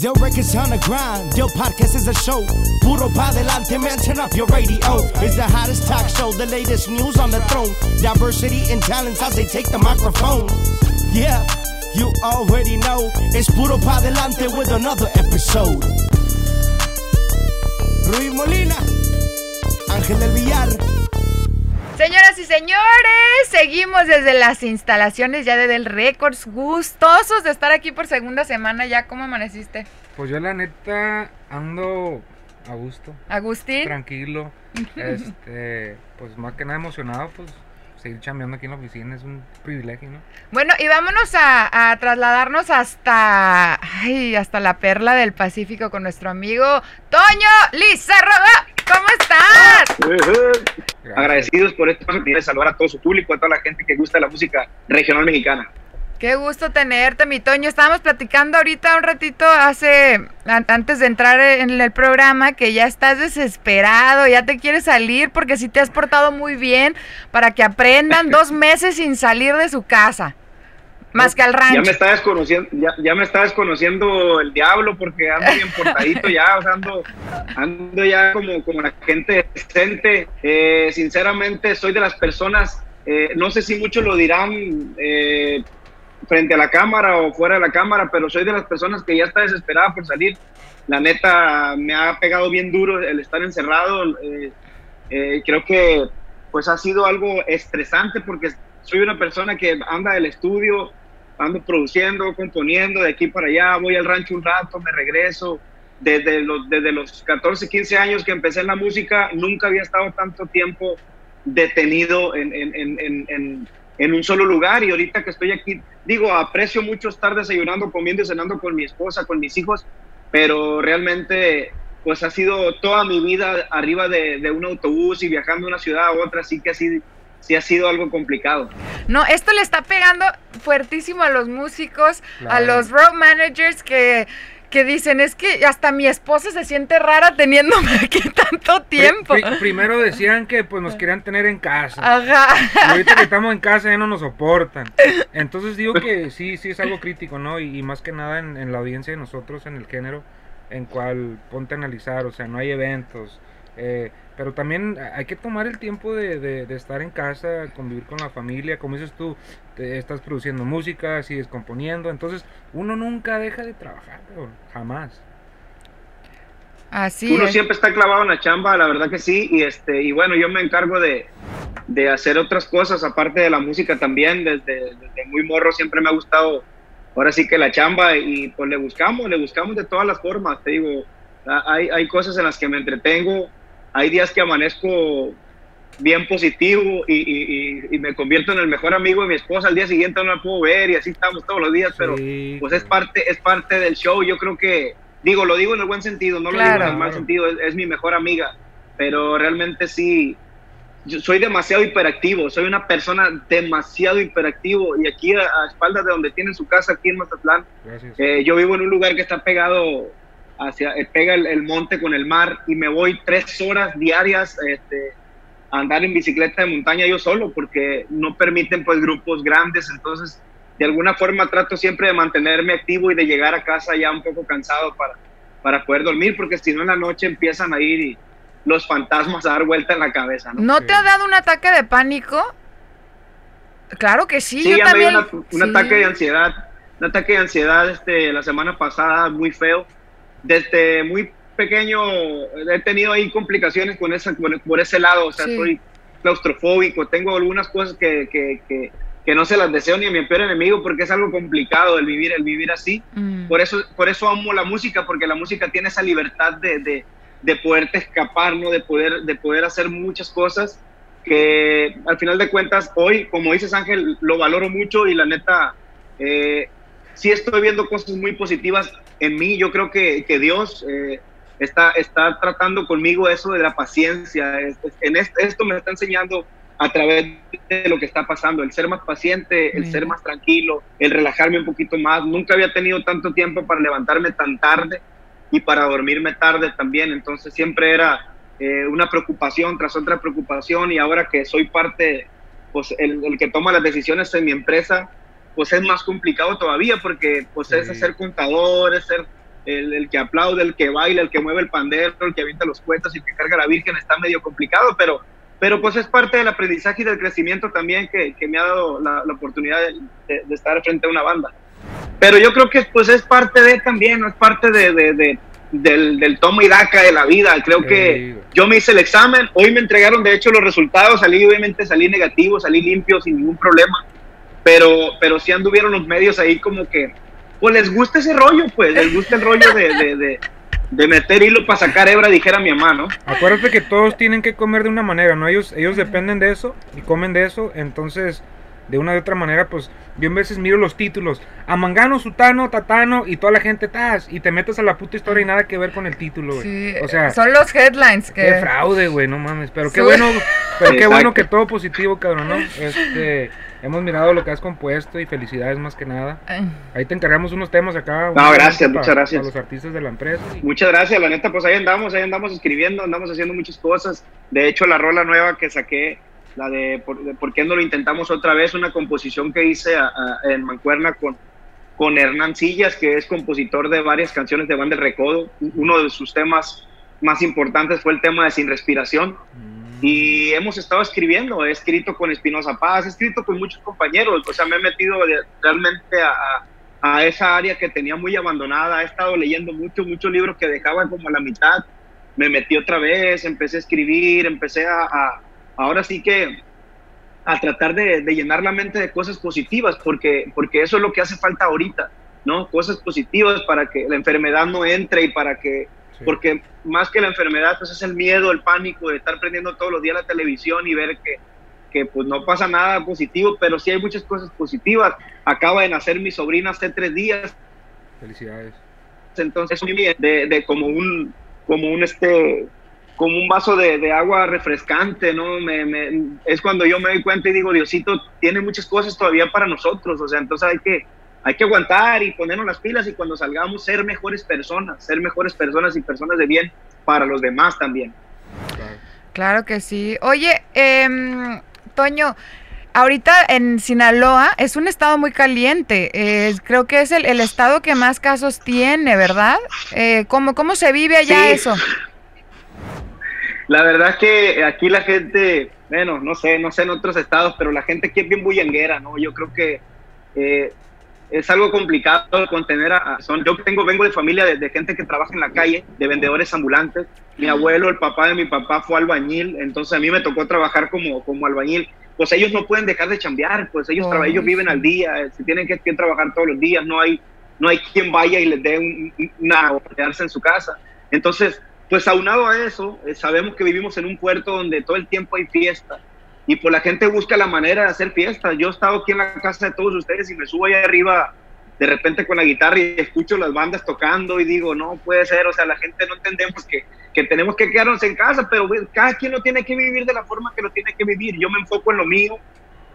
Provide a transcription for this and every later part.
Del records on the grind, Del podcast is a show. Puro pa delante, man, turn up your radio. It's the hottest talk show, the latest news on the throne. Diversity and talents as they take the microphone. Yeah, you already know. It's Puro pa delante with another episode. Ruiz Molina, Ángel del Villar. Señoras y señores, seguimos desde las instalaciones ya de Del Records, gustosos de estar aquí por segunda semana ya. ¿Cómo amaneciste? Pues yo la neta ando a gusto, Agustín. tranquilo, este, pues más que nada emocionado, pues seguir chambeando aquí en la oficina es un privilegio, ¿no? Bueno, y vámonos a, a trasladarnos hasta, ay, hasta la perla del Pacífico con nuestro amigo Toño Lizarraga. ¿Cómo estás? Gracias. Agradecidos por esta oportunidad de saludar a todo su público, a toda la gente que gusta la música regional mexicana. Qué gusto tenerte, mi Toño. Estábamos platicando ahorita un ratito hace an- antes de entrar en el programa que ya estás desesperado, ya te quieres salir porque sí te has portado muy bien para que aprendan dos meses sin salir de su casa. Más que al Ya rancho. me está desconociendo, ya, ya me está desconociendo el diablo porque ando bien portadito ya, o sea, ando, ando ya como, como la gente decente. Eh, sinceramente, soy de las personas, eh, no sé si muchos lo dirán eh, frente a la cámara o fuera de la cámara, pero soy de las personas que ya está desesperada por salir. La neta, me ha pegado bien duro el estar encerrado. eh, eh, creo que pues ha sido algo estresante porque soy una persona que anda del estudio, ando produciendo, componiendo de aquí para allá, voy al rancho un rato, me regreso. Desde los, desde los 14, 15 años que empecé en la música, nunca había estado tanto tiempo detenido en, en, en, en, en- un solo lugar y ahorita que estoy aquí, digo, aprecio mucho estar desayunando, comiendo y cenando con mi esposa, con mis hijos, pero realmente pues ha sido toda mi vida arriba de, de un autobús y viajando de una ciudad a otra, así que así sí ha sido algo complicado. No, esto le está pegando fuertísimo a los músicos, a los road managers que, que dicen, es que hasta mi esposa se siente rara teniéndome aquí tanto tiempo. pri- primero decían que pues nos querían tener en casa. Ajá. Y ahorita que estamos en casa ya no nos soportan. Entonces digo que sí, sí es algo crítico, ¿no? Y, y más que nada en, en la audiencia de nosotros, en el género, en cual ponte a analizar, o sea, no hay eventos. eh, pero también hay que tomar el tiempo de, de- de estar en casa, convivir con la familia, como dices tú, te estás produciendo música, sigues componiendo, entonces uno nunca deja de trabajar, cabrón, jamás. Así Uno es. siempre está clavado en la chamba, la verdad que sí, y este y bueno, yo me encargo de, de hacer otras cosas aparte de la música también, desde, desde muy morro siempre me ha gustado, ahora sí que la chamba y pues le buscamos, le buscamos de todas las formas, te digo, hay, hay cosas en las que me entretengo, hay días que amanezco bien positivo y, y- y- y me convierto en el mejor amigo de mi esposa, al día siguiente no la puedo ver y así estamos todos los días, pero Sí, pues es parte, es parte del show. Yo creo que, digo, lo digo en el buen sentido, no lo digo en Claro. el mal sentido, es, es mi mejor amiga, pero realmente sí, yo soy demasiado hiperactivo, soy una persona demasiado hiperactivo y aquí a, a espaldas de donde tienen su casa, aquí en Mazatlán, eh, yo vivo en un lugar que está pegado hacia, eh, pega el, el monte con el mar y me voy tres horas diarias este, a andar en bicicleta de montaña yo solo porque no permiten pues grupos grandes, entonces de alguna forma trato siempre de mantenerme activo y de llegar a casa ya un poco cansado para, para poder dormir porque si no en la noche empiezan a ir y los fantasmas a dar vuelta en la cabeza, ¿no? ¿No Sí. te ha dado un ataque de pánico? Claro que sí, Sí, yo ya me dio también. una- un sí. ataque de ansiedad, un ataque de ansiedad este, la semana pasada muy feo. Desde muy pequeño he tenido ahí complicaciones con esa, por, por ese lado, o sea, Sí. soy claustrofóbico, tengo algunas cosas que, que, que, que no se las deseo ni a mi peor enemigo porque es algo complicado el vivir, el vivir así. Mm. Por eso, por eso amo la música, porque la música tiene esa libertad de, de, de poderte escapar, ¿no? de, poder, de poder hacer muchas cosas que al final de cuentas hoy, como dices Ángel, lo valoro mucho y la neta, eh, sí estoy viendo cosas muy positivas en mí. Yo creo que, que Dios eh, está, está tratando conmigo eso de la paciencia. Es- es- En est- esto me está enseñando a través de lo que está pasando, el ser más paciente, el ser más tranquilo, el relajarme un poquito más. Nunca había tenido tanto tiempo para levantarme tan tarde y para dormirme tarde también. Entonces siempre era eh, una preocupación tras otra preocupación y ahora que soy parte, pues el, el que toma las decisiones en mi empresa, pues es más complicado todavía porque pues es ser contador, es ser el, que aplaude, el que baila, el que mueve el pandero, el que avienta los cuentos y el que carga la Virgen está medio complicado, pero, pero pues es parte del aprendizaje y del crecimiento también que, me ha dado la, oportunidad de, estar frente a una banda. Pero yo creo que pues es parte de también, es parte de, de, del, del tomo y daca de la vida. Creo que yo me hice el examen, hoy me entregaron de hecho los resultados, salí obviamente, salí negativo, salí limpio sin ningún problema, pero, pero sí anduvieron los medios ahí como que pues les gusta ese rollo, pues, les gusta el rollo de, de, meter hilo para sacar hebra, dijera mi mamá, ¿no? Acuérdate que todos tienen que comer de una manera, ¿no? Ellos, ellos dependen de eso y comen de eso, entonces, de una u otra manera, pues, yo en veces miro los títulos, a Mangano, Sutano, Tatano y toda la gente, tas, y te metes a la puta historia y nada que ver con el título, güey. Sí, o sea, son los headlines que... Qué fraude, güey, no mames, pero qué bueno, pero qué bueno que todo positivo, cabrón, ¿no? Este... Hemos mirado lo que has compuesto y felicidades más que nada. Ahí te encargamos unos temas acá. No, gracias, muchas gracias. A los artistas de la empresa. Muchas gracias, la neta, pues ahí andamos, ahí andamos escribiendo, andamos haciendo muchas cosas. De hecho, la rola nueva que saqué, la de por, qué no lo intentamos otra vez, una composición que hice en Mancuerna con, con Hernán Sillas, que es compositor de varias canciones de Banda del Recodo. Uno de sus temas más importantes fue el tema de Sin Respiración. Mm. Y hemos estado escribiendo, he escrito con Espinosa Paz, he escrito con muchos compañeros, o sea, me he metido realmente a, a, esa área que tenía muy abandonada, he estado leyendo muchos, muchos libros que dejaban como a la mitad, me metí otra vez, empecé a escribir, empecé a, ahora sí que a tratar de, de, llenar la mente de cosas positivas, porque, porque eso es lo que hace falta ahorita, ¿no? Cosas positivas para que la enfermedad no entre y para que porque más que la enfermedad, pues es el miedo, el pánico de estar prendiendo todos los días la televisión y ver que, que pues no pasa nada positivo, pero sí hay muchas cosas positivas. Acaba de nacer mi sobrina hace tres días. Felicidades. Entonces, de, de como un, como un este, como un vaso de, de agua refrescante, ¿no? Me, me, es cuando yo me doy cuenta y digo, Diosito tiene muchas cosas todavía para nosotros, o sea, entonces hay que, hay que aguantar y ponernos las pilas y cuando salgamos ser mejores personas, ser mejores personas y personas de bien para los demás también. Claro que sí. Oye, eh, Toño, ahorita en Sinaloa es un estado muy caliente. creo que es el, estado que más casos tiene, ¿verdad? Eh, ¿cómo, ¿Cómo se vive allá eso? La verdad es que aquí la gente, bueno, no sé, no sé en otros estados, pero la gente aquí es bien bullanguera, ¿no? Yo creo que eh, es algo complicado contener a, son yo tengo vengo de familia de, gente que trabaja en la calle de vendedores ambulantes. Mi abuelo el papá de mi papá fue albañil entonces a mí me tocó trabajar como como albañil. Pues ellos no pueden dejar de chambear pues ellos ellos viven al día se tienen que, trabajar todos los días no hay no hay quien vaya y les dé un, una o quedarse en su casa. Entonces pues aunado a eso eh, sabemos que vivimos en un puerto donde todo el tiempo hay fiesta y pues la gente busca la manera de hacer fiesta. Yo he estado aquí en la casa de todos ustedes y me subo ahí arriba de repente con la guitarra y escucho las bandas tocando y digo, no puede ser, o sea, la gente no entendemos que, que tenemos que quedarnos en casa, pero cada quien lo tiene que vivir de la forma que lo tiene que vivir. Yo me enfoco en lo mío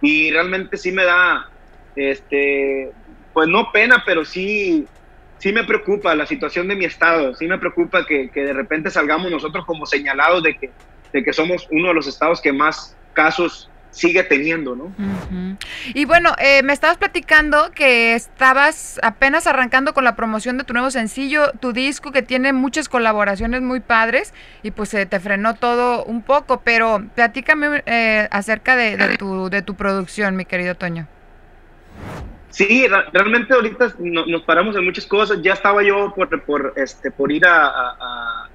y realmente sí me da, este, pues no pena, pero sí, sí me preocupa la situación de mi estado, sí me preocupa que, que de repente salgamos nosotros como señalados de que, de que somos uno de los estados que más casos sigue teniendo, ¿no? Y bueno, eh, me estabas platicando que estabas apenas arrancando con la promoción de tu nuevo sencillo, tu disco que tiene muchas colaboraciones muy padres y pues se te frenó todo un poco, pero platícame eh, acerca de, tu, de tu producción, mi querido Toño. Sí, realmente ahorita nos paramos en muchas cosas. Ya estaba yo por, por, este, por ir a a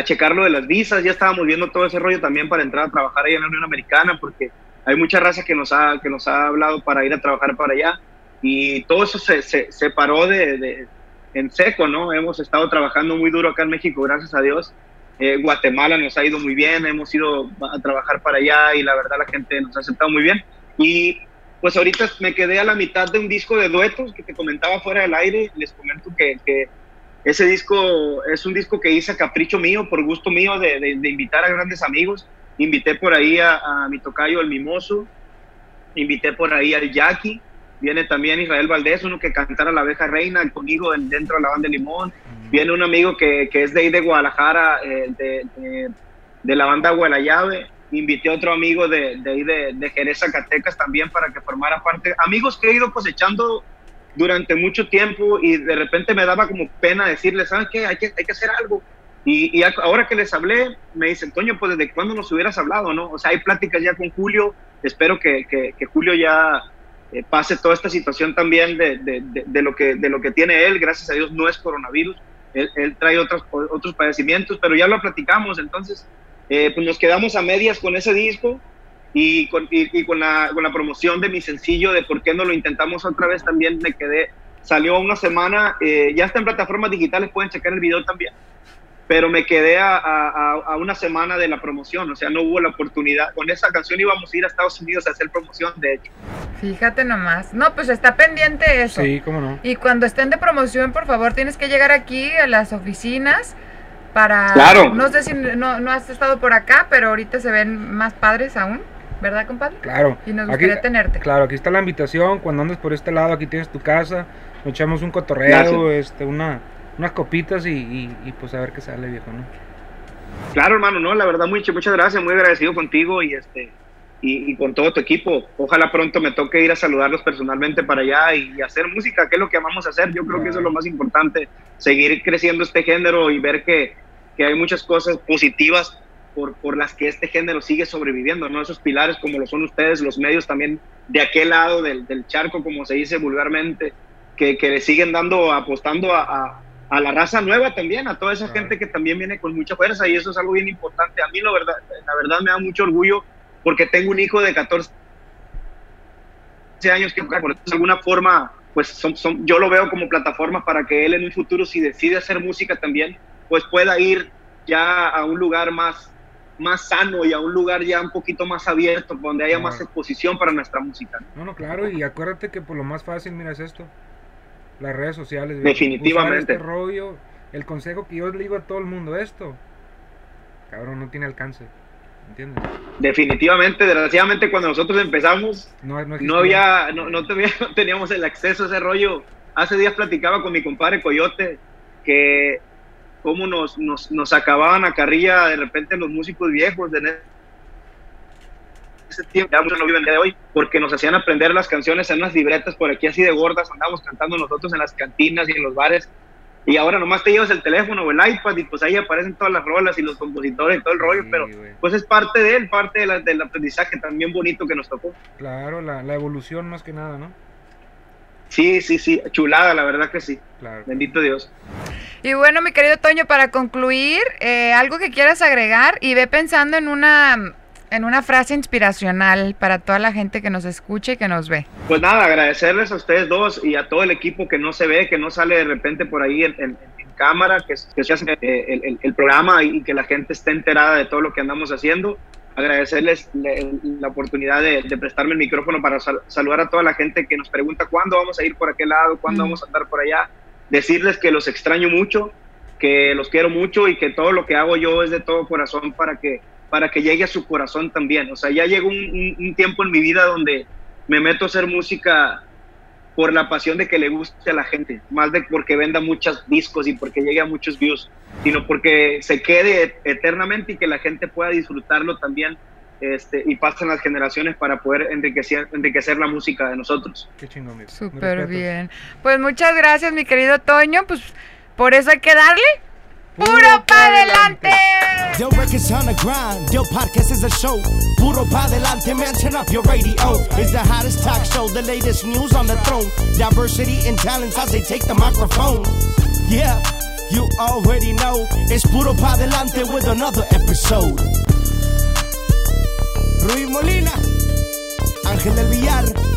checar lo de las visas, ya estábamos viendo todo ese rollo también para entrar a trabajar ahí en la Unión Americana, porque hay mucha raza que nos ha, que nos ha hablado para ir a trabajar para allá, y todo eso se, se, paró de, en seco, ¿no? Hemos estado trabajando muy duro acá en México, gracias a Dios. Eh, Guatemala nos ha ido muy bien, hemos ido a trabajar para allá y la verdad la gente nos ha aceptado muy bien. Y pues ahorita me quedé a la mitad de un disco de duetos que te comentaba fuera del aire, les comento que, que ese disco es un disco que hice a capricho mío, por gusto mío, de, invitar a grandes amigos. Invité por ahí a, mi tocayo, el Mimoso. Invité por ahí al Jackie. Viene también Israel Valdés, uno que cantara La abeja reina conmigo dentro de la banda de Limón. Viene un amigo que, es de ahí de Guadalajara, eh, de, la banda Gualayave. Invité a otro amigo de, ahí de, Jerez, Zacatecas también para que formara parte. Amigos que he ido cosechando durante mucho tiempo y de repente me daba como pena decirles, ¿saben qué? Hay que, hay que hacer algo. Y, y, ahora que les hablé, me dicen, Toño, pues desde cuándo nos hubieras hablado, ¿no? O sea, hay pláticas ya con Julio, espero que, que, que Julio ya eh, pase toda esta situación también de, de, de, lo que, de lo que tiene él, gracias a Dios no es coronavirus, él, trae otros, otros padecimientos, pero ya lo platicamos, entonces eh, pues nos quedamos a medias con ese disco y con, y, y con, la, con la promoción de mi sencillo de por qué no lo intentamos otra vez también me quedé, salió una semana, eh, ya está en plataformas digitales, pueden checar el video también pero me quedé a, a, a, una semana de la promoción, o sea, no hubo la oportunidad. Con esa canción íbamos a ir a Estados Unidos a hacer promoción, de hecho. Fíjate nomás. No, pues está pendiente eso. Sí, cómo no. Y cuando estén de promoción, por favor, tienes que llegar aquí a las oficinas para... Claro. No sé si no, no has estado por acá, pero ahorita se ven más padres aún. ¿Verdad, compadre? Claro. Y nos gustaría aquí, tenerte. Claro, aquí está la invitación. Cuando andes por este lado, aquí tienes tu casa. Nos echamos un cotorreo, este, una, unas copitas y, y, y, pues a ver qué sale, viejo, ¿no? Claro, hermano, no, la verdad, mucho, muchas gracias, muy agradecido contigo y este y, y, con todo tu equipo. Ojalá pronto me toque ir a saludarlos personalmente para allá y, y hacer música, que es lo que vamos a hacer. Yo creo que eso es lo más importante, seguir creciendo este género y ver que, que hay muchas cosas positivas por, por las que este género sigue sobreviviendo, ¿no? Esos pilares como lo son ustedes, los medios también de aquel lado del, del charco, como se dice vulgarmente, que, que le siguen dando, apostando a, a a la raza nueva también, a toda esa claro. gente que también viene con mucha fuerza y eso es algo bien importante. A mí la verdad, la verdad me da mucho orgullo porque tengo un hijo de 14 años que por de alguna forma, pues son, son, yo lo veo como plataforma para que él en un futuro si decide hacer música también, pues pueda ir ya a un lugar más, más sano y a un lugar ya un poquito más abierto, donde haya más exposición para nuestra música. No, no, claro, y acuérdate que por lo más fácil, mira, es esto las redes sociales. Definitivamente. Este rollo, el consejo que yo le digo a todo el mundo, esto, cabrón, no tiene alcance. ¿Entiendes? Definitivamente, desgraciadamente cuando nosotros empezamos, no, no, no había, no, no, teníamos el acceso a ese rollo. Hace días platicaba con mi compadre Coyote que cómo nos, nos, nos acababan a carrilla de repente los músicos viejos de ese tiempo, ya muchos no viven el día de hoy, porque nos hacían aprender las canciones en unas libretas por aquí así de gordas, andábamos cantando nosotros en las cantinas y en los bares, y ahora nomás te llevas el teléfono o el iPad y pues ahí aparecen todas las rolas y los compositores y todo el rollo, sí, pero wey. pues es parte de él, parte de la, del aprendizaje también bonito que nos tocó. Claro, la, la, evolución más que nada, ¿no? Sí, sí, sí, chulada, la verdad que sí. Claro. Bendito Dios. Y bueno, mi querido Toño, para concluir, eh, algo que quieras agregar y ve pensando en una en una frase inspiracional para toda la gente que nos escuche y que nos ve. Pues nada, agradecerles a ustedes dos y a todo el equipo que no se ve, que no sale de repente por ahí en, en, en cámara, que, que, se hace eh, el, el, el, programa y que la gente esté enterada de todo lo que andamos haciendo. Agradecerles la, oportunidad de, de, prestarme el micrófono para sal, saludar a toda la gente que nos pregunta cuándo vamos a ir por aquel lado, cuándo mm. vamos a andar por allá. Decirles que los extraño mucho, que los quiero mucho y que todo lo que hago yo es de todo corazón para que para que llegue a su corazón también. O sea, ya llegó un, un, un, tiempo en mi vida donde me meto a hacer música por la pasión de que le guste a la gente, más de porque venda muchos discos y porque llegue a muchos views, sino porque se quede eternamente y que la gente pueda disfrutarlo también este, y pasen las generaciones para poder enriquecer, enriquecer la música de nosotros. Qué chingón, Súper bien. Pues muchas gracias, mi querido Toño. Pues por eso hay que darle Puro pa' adelante. Yo records on the grind. Yo podcast is a show. Puro pa' adelante, man. Turn up your radio. It's the hottest talk show. The latest news on the throne. Diversity and talents as they take the microphone. Yeah, you already know. It's Puro pa' adelante with another episode. Rui Molina. Ángel del Villar.